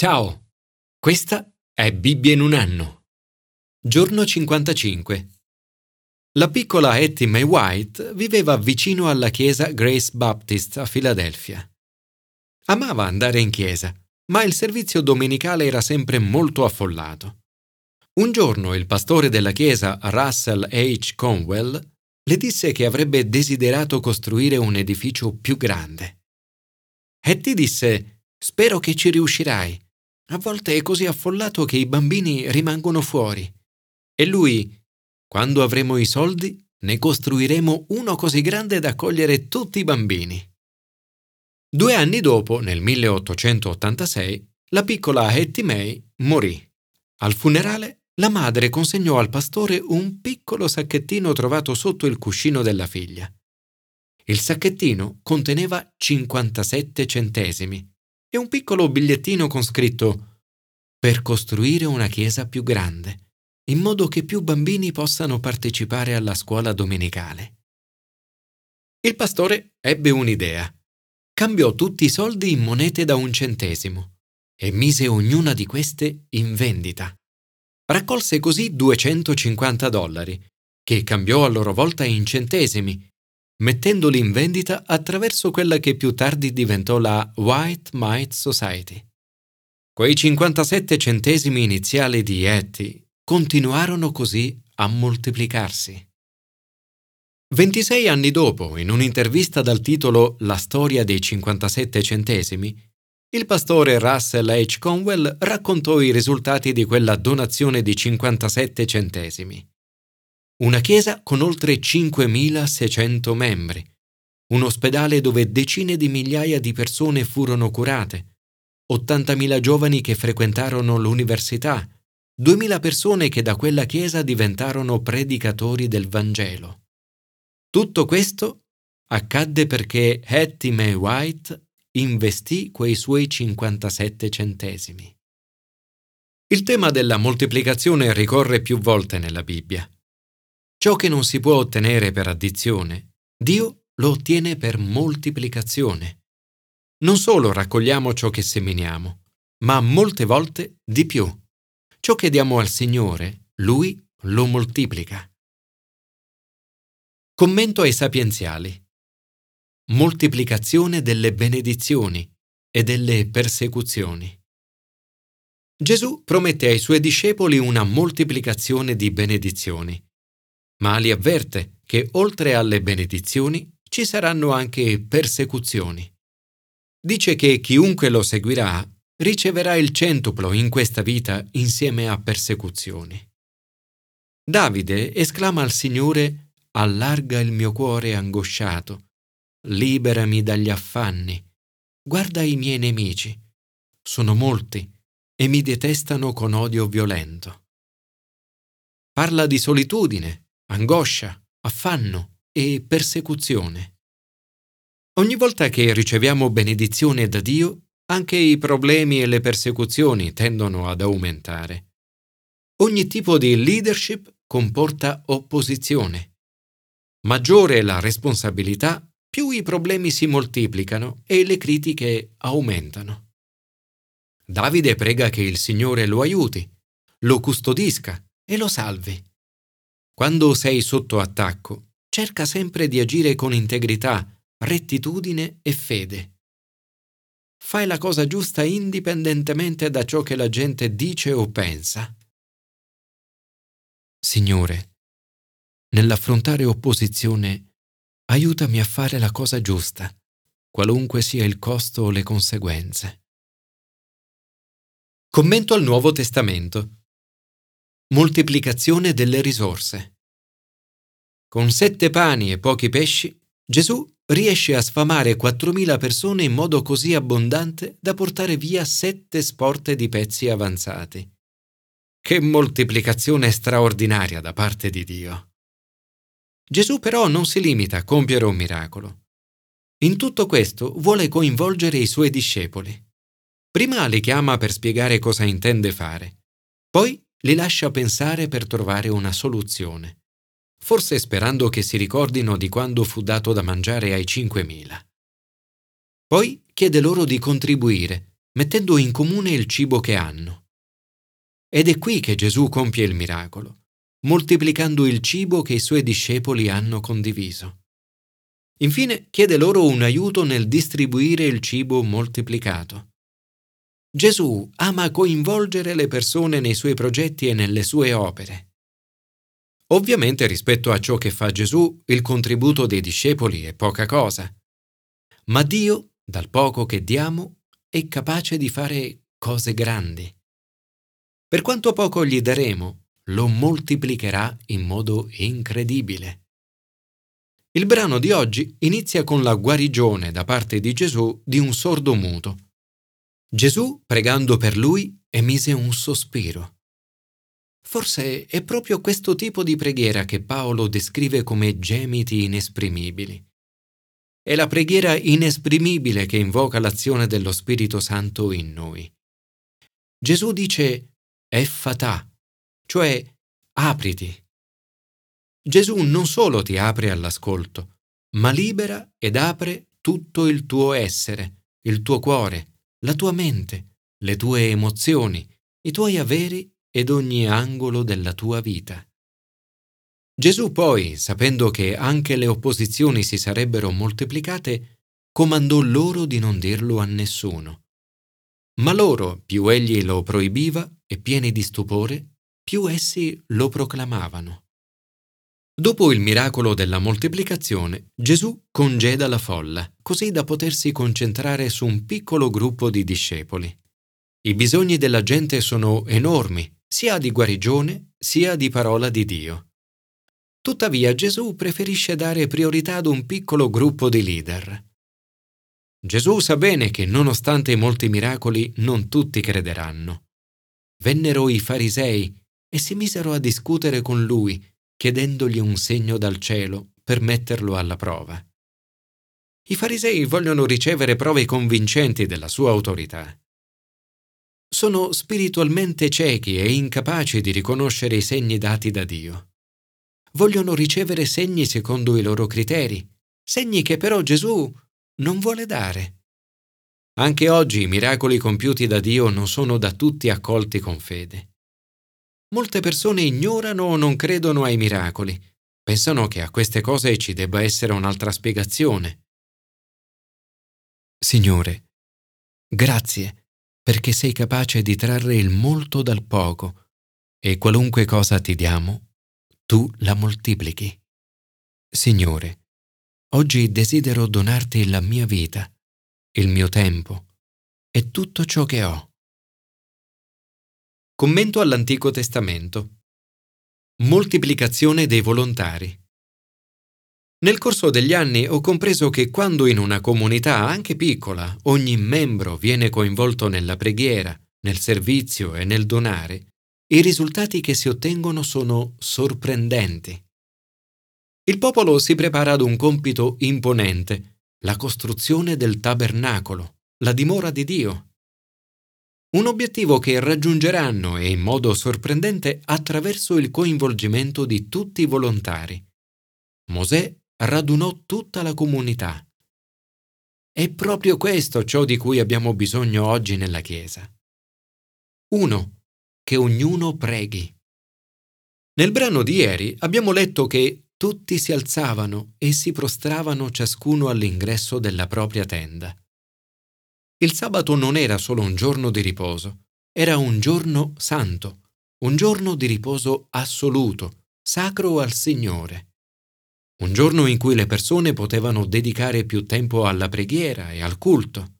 Ciao, questa è Bibbia in un anno. Giorno 55. La piccola Etty May White viveva vicino alla chiesa Grace Baptist a Filadelfia. Amava andare in chiesa, ma il servizio domenicale era sempre molto affollato. Un giorno il pastore della chiesa, Russell H. Conwell, le disse che avrebbe desiderato costruire un edificio più grande. Etty disse: Spero che ci riuscirai. A volte è così affollato che i bambini rimangono fuori. E lui, quando avremo i soldi, ne costruiremo uno così grande da accogliere tutti i bambini. Due anni dopo, nel 1886, la piccola Hattie May morì. Al funerale, la madre consegnò al pastore un piccolo sacchettino trovato sotto il cuscino della figlia. Il sacchettino conteneva 57 centesimi e un piccolo bigliettino con scritto per costruire una chiesa più grande, in modo che più bambini possano partecipare alla scuola domenicale. Il pastore ebbe un'idea. Cambiò tutti i soldi in monete da un centesimo e mise ognuna di queste in vendita. Raccolse così 250 dollari, che cambiò a loro volta in centesimi mettendoli in vendita attraverso quella che più tardi diventò la White Might Society. Quei 57 centesimi iniziali di Etty continuarono così a moltiplicarsi. 26 anni dopo, in un'intervista dal titolo La storia dei 57 centesimi, il pastore Russell H. Conwell raccontò i risultati di quella donazione di 57 centesimi una chiesa con oltre 5.600 membri, un ospedale dove decine di migliaia di persone furono curate, 80.000 giovani che frequentarono l'università, 2.000 persone che da quella chiesa diventarono predicatori del Vangelo. Tutto questo accadde perché Hattie May White investì quei suoi 57 centesimi. Il tema della moltiplicazione ricorre più volte nella Bibbia. Ciò che non si può ottenere per addizione, Dio lo ottiene per moltiplicazione. Non solo raccogliamo ciò che seminiamo, ma molte volte di più. Ciò che diamo al Signore, Lui lo moltiplica. Commento ai sapienziali. Moltiplicazione delle benedizioni e delle persecuzioni. Gesù promette ai suoi discepoli una moltiplicazione di benedizioni ma li avverte che oltre alle benedizioni ci saranno anche persecuzioni. Dice che chiunque lo seguirà riceverà il centuplo in questa vita insieme a persecuzioni. Davide esclama al Signore Allarga il mio cuore angosciato, liberami dagli affanni, guarda i miei nemici, sono molti e mi detestano con odio violento. Parla di solitudine, angoscia, affanno e persecuzione. Ogni volta che riceviamo benedizione da Dio, anche i problemi e le persecuzioni tendono ad aumentare. Ogni tipo di leadership comporta opposizione. Maggiore la responsabilità, più i problemi si moltiplicano e le critiche aumentano. Davide prega che il Signore lo aiuti, lo custodisca e lo salvi. Quando sei sotto attacco, cerca sempre di agire con integrità, rettitudine e fede. Fai la cosa giusta indipendentemente da ciò che la gente dice o pensa. Signore, nell'affrontare opposizione, aiutami a fare la cosa giusta, qualunque sia il costo o le conseguenze. Commento al Nuovo Testamento. Moltiplicazione delle risorse. Con sette pani e pochi pesci, Gesù riesce a sfamare 4.000 persone in modo così abbondante da portare via sette sporte di pezzi avanzati. Che moltiplicazione straordinaria da parte di Dio. Gesù però non si limita a compiere un miracolo. In tutto questo vuole coinvolgere i suoi discepoli. Prima li chiama per spiegare cosa intende fare, poi li lascia pensare per trovare una soluzione, forse sperando che si ricordino di quando fu dato da mangiare ai cinquemila. Poi chiede loro di contribuire, mettendo in comune il cibo che hanno. Ed è qui che Gesù compie il miracolo, moltiplicando il cibo che i suoi discepoli hanno condiviso. Infine chiede loro un aiuto nel distribuire il cibo moltiplicato. Gesù ama coinvolgere le persone nei suoi progetti e nelle sue opere. Ovviamente rispetto a ciò che fa Gesù, il contributo dei discepoli è poca cosa. Ma Dio, dal poco che diamo, è capace di fare cose grandi. Per quanto poco gli daremo, lo moltiplicherà in modo incredibile. Il brano di oggi inizia con la guarigione da parte di Gesù di un sordo muto. Gesù, pregando per lui, emise un sospiro. Forse è proprio questo tipo di preghiera che Paolo descrive come gemiti inesprimibili. È la preghiera inesprimibile che invoca l'azione dello Spirito Santo in noi. Gesù dice effatà, cioè apriti. Gesù non solo ti apre all'ascolto, ma libera ed apre tutto il tuo essere, il tuo cuore, la tua mente, le tue emozioni, i tuoi averi ed ogni angolo della tua vita. Gesù poi, sapendo che anche le opposizioni si sarebbero moltiplicate, comandò loro di non dirlo a nessuno. Ma loro, più egli lo proibiva e pieni di stupore, più essi lo proclamavano. Dopo il miracolo della moltiplicazione, Gesù congeda la folla, così da potersi concentrare su un piccolo gruppo di discepoli. I bisogni della gente sono enormi, sia di guarigione sia di parola di Dio. Tuttavia Gesù preferisce dare priorità ad un piccolo gruppo di leader. Gesù sa bene che nonostante i molti miracoli non tutti crederanno. Vennero i farisei e si misero a discutere con lui, chiedendogli un segno dal cielo per metterlo alla prova. I farisei vogliono ricevere prove convincenti della sua autorità. Sono spiritualmente ciechi e incapaci di riconoscere i segni dati da Dio. Vogliono ricevere segni secondo i loro criteri, segni che però Gesù non vuole dare. Anche oggi i miracoli compiuti da Dio non sono da tutti accolti con fede. Molte persone ignorano o non credono ai miracoli, pensano che a queste cose ci debba essere un'altra spiegazione. Signore, grazie perché sei capace di trarre il molto dal poco e qualunque cosa ti diamo, tu la moltiplichi. Signore, oggi desidero donarti la mia vita, il mio tempo e tutto ciò che ho. Commento all'Antico Testamento. Moltiplicazione dei volontari. Nel corso degli anni ho compreso che quando in una comunità, anche piccola, ogni membro viene coinvolto nella preghiera, nel servizio e nel donare, i risultati che si ottengono sono sorprendenti. Il popolo si prepara ad un compito imponente, la costruzione del tabernacolo, la dimora di Dio. Un obiettivo che raggiungeranno e in modo sorprendente attraverso il coinvolgimento di tutti i volontari. Mosè radunò tutta la comunità. È proprio questo ciò di cui abbiamo bisogno oggi nella Chiesa. 1. Che ognuno preghi. Nel brano di ieri abbiamo letto che tutti si alzavano e si prostravano ciascuno all'ingresso della propria tenda. Il sabato non era solo un giorno di riposo, era un giorno santo, un giorno di riposo assoluto, sacro al Signore. Un giorno in cui le persone potevano dedicare più tempo alla preghiera e al culto.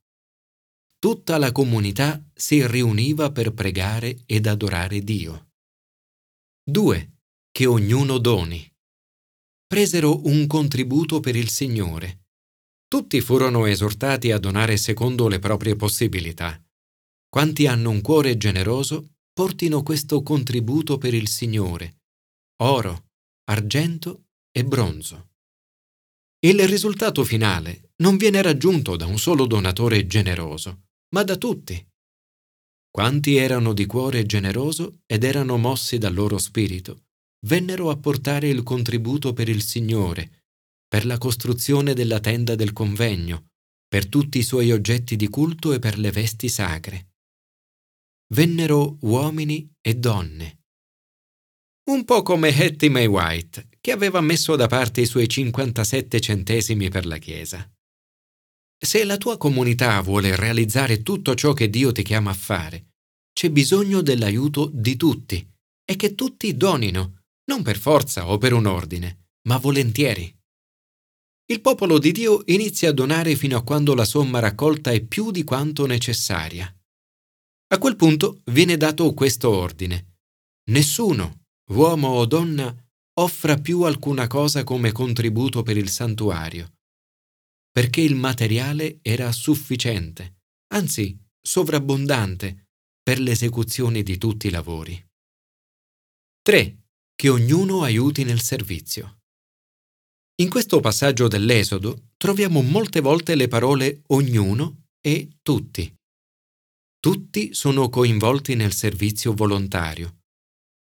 Tutta la comunità si riuniva per pregare ed adorare Dio. 2. Che ognuno doni. Presero un contributo per il Signore. Tutti furono esortati a donare secondo le proprie possibilità. Quanti hanno un cuore generoso, portino questo contributo per il Signore, oro, argento e bronzo. Il risultato finale non viene raggiunto da un solo donatore generoso, ma da tutti. Quanti erano di cuore generoso ed erano mossi dal loro spirito, vennero a portare il contributo per il Signore, per la costruzione della tenda del convegno, per tutti i suoi oggetti di culto e per le vesti sacre. Vennero uomini e donne. Un po' come Hattie May White, che aveva messo da parte i suoi 57 centesimi per la Chiesa. Se la tua comunità vuole realizzare tutto ciò che Dio ti chiama a fare, c'è bisogno dell'aiuto di tutti e che tutti donino, non per forza o per un ordine, ma volentieri. Il popolo di Dio inizia a donare fino a quando la somma raccolta è più di quanto necessaria. A quel punto viene dato questo ordine. Nessuno, uomo o donna, offra più alcuna cosa come contributo per il santuario perché il materiale era sufficiente, anzi sovrabbondante, per l'esecuzione di tutti i lavori. 3. Che ognuno aiuti nel servizio. In questo passaggio dell'Esodo troviamo molte volte le parole ognuno e tutti. Tutti sono coinvolti nel servizio volontario.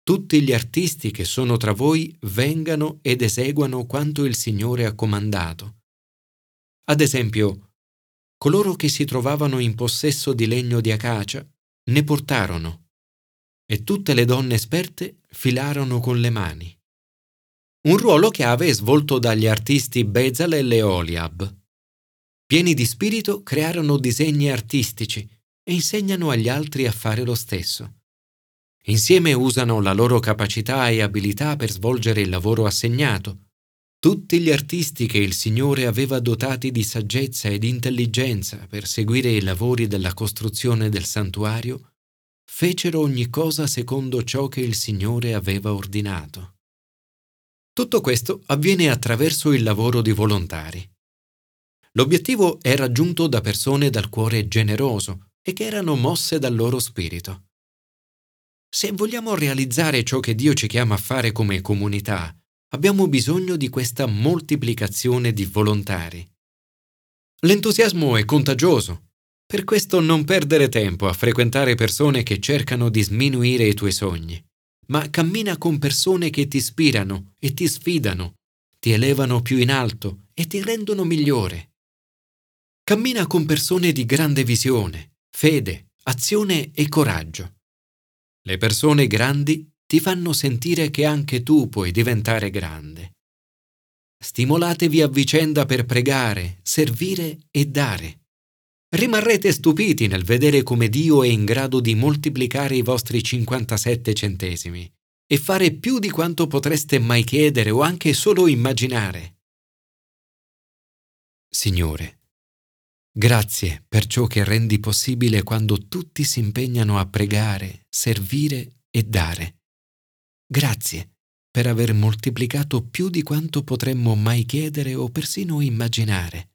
Tutti gli artisti che sono tra voi vengano ed eseguano quanto il Signore ha comandato. Ad esempio, coloro che si trovavano in possesso di legno di acacia ne portarono e tutte le donne esperte filarono con le mani. Un ruolo chiave è svolto dagli artisti Bezalel e Oliab. Pieni di spirito crearono disegni artistici e insegnano agli altri a fare lo stesso. Insieme usano la loro capacità e abilità per svolgere il lavoro assegnato tutti gli artisti che il Signore aveva dotati di saggezza ed intelligenza per seguire i lavori della costruzione del santuario, fecero ogni cosa secondo ciò che il Signore aveva ordinato. Tutto questo avviene attraverso il lavoro di volontari. L'obiettivo è raggiunto da persone dal cuore generoso e che erano mosse dal loro spirito. Se vogliamo realizzare ciò che Dio ci chiama a fare come comunità, abbiamo bisogno di questa moltiplicazione di volontari. L'entusiasmo è contagioso, per questo non perdere tempo a frequentare persone che cercano di sminuire i tuoi sogni, ma cammina con persone che ti ispirano e ti sfidano, ti elevano più in alto e ti rendono migliore. Cammina con persone di grande visione, fede, azione e coraggio. Le persone grandi ti fanno sentire che anche tu puoi diventare grande. Stimolatevi a vicenda per pregare, servire e dare. Rimarrete stupiti nel vedere come Dio è in grado di moltiplicare i vostri 57 centesimi e fare più di quanto potreste mai chiedere o anche solo immaginare. Signore, grazie per ciò che rendi possibile quando tutti si impegnano a pregare, servire e dare. Grazie per aver moltiplicato più di quanto potremmo mai chiedere o persino immaginare.